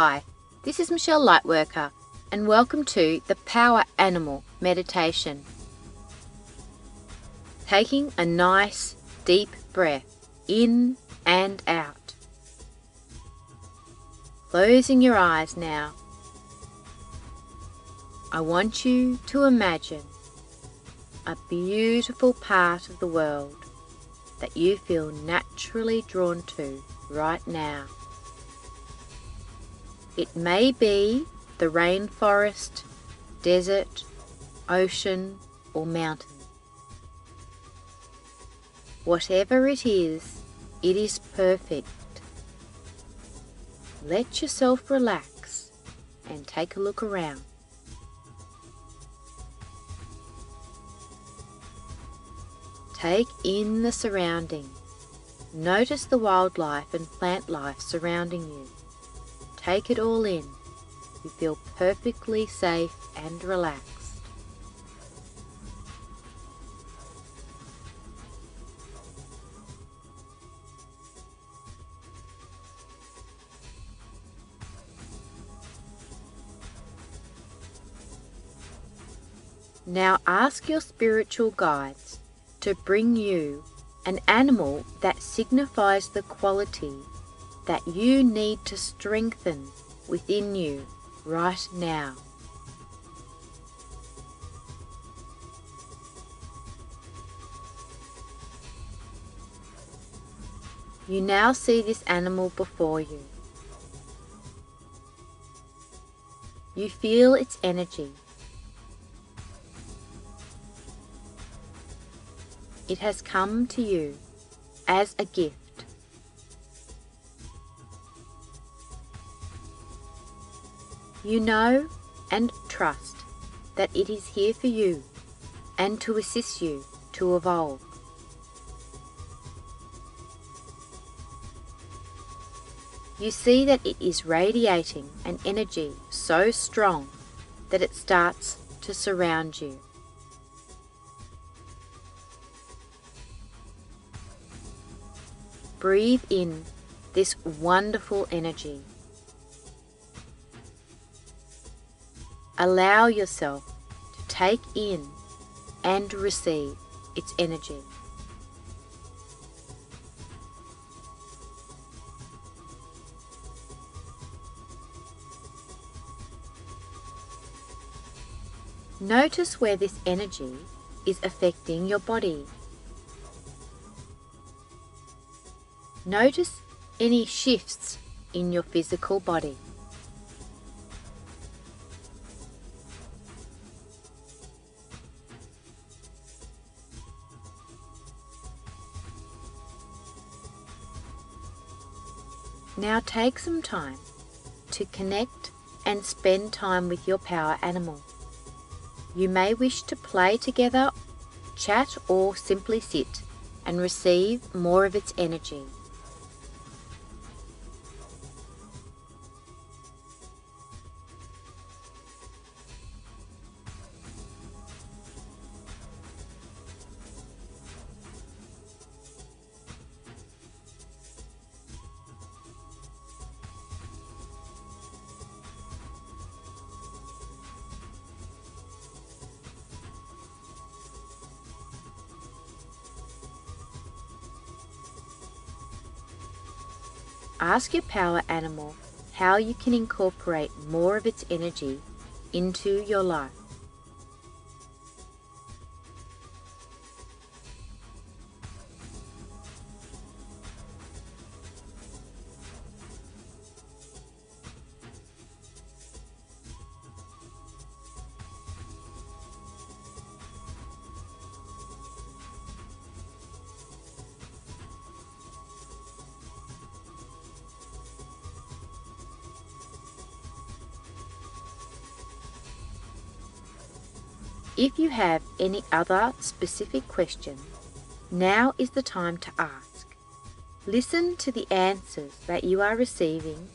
Hi, this is Michelle Lightworker, and welcome to the Power Animal Meditation. Taking a nice deep breath in and out. Closing your eyes now. I want you to imagine a beautiful part of the world that you feel naturally drawn to right now. It may be the rainforest, desert, ocean, or mountain. Whatever it is, it is perfect. Let yourself relax and take a look around. Take in the surroundings. Notice the wildlife and plant life surrounding you. Take it all in. You feel perfectly safe and relaxed. Now ask your spiritual guides to bring you an animal that signifies the quality that you need to strengthen within you right now. You now see this animal before you. You feel its energy It has come to you as a gift. You know and trust that it is here for you and to assist you to evolve. You see that it is radiating an energy so strong that it starts to surround you. Breathe in this wonderful energy. Allow yourself to take in and receive its energy. Notice where this energy is affecting your body. Notice any shifts in your physical body. Now take some time to connect and spend time with your power animal. You may wish to play together, chat, or simply sit and receive more of its energy. Ask your power animal how you can incorporate more of its energy into your life. If you have any other specific questions, now is the time to ask. Listen to the answers that you are receiving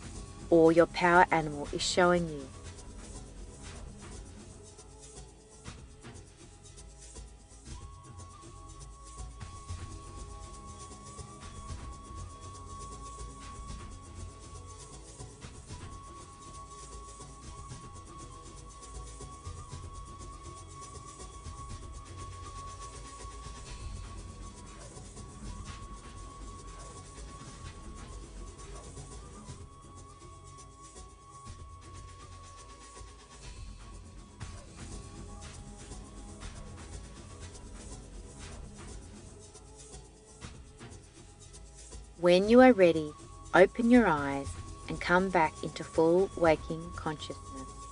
or your power animal is showing you. When you are ready, open your eyes and come back into full waking consciousness.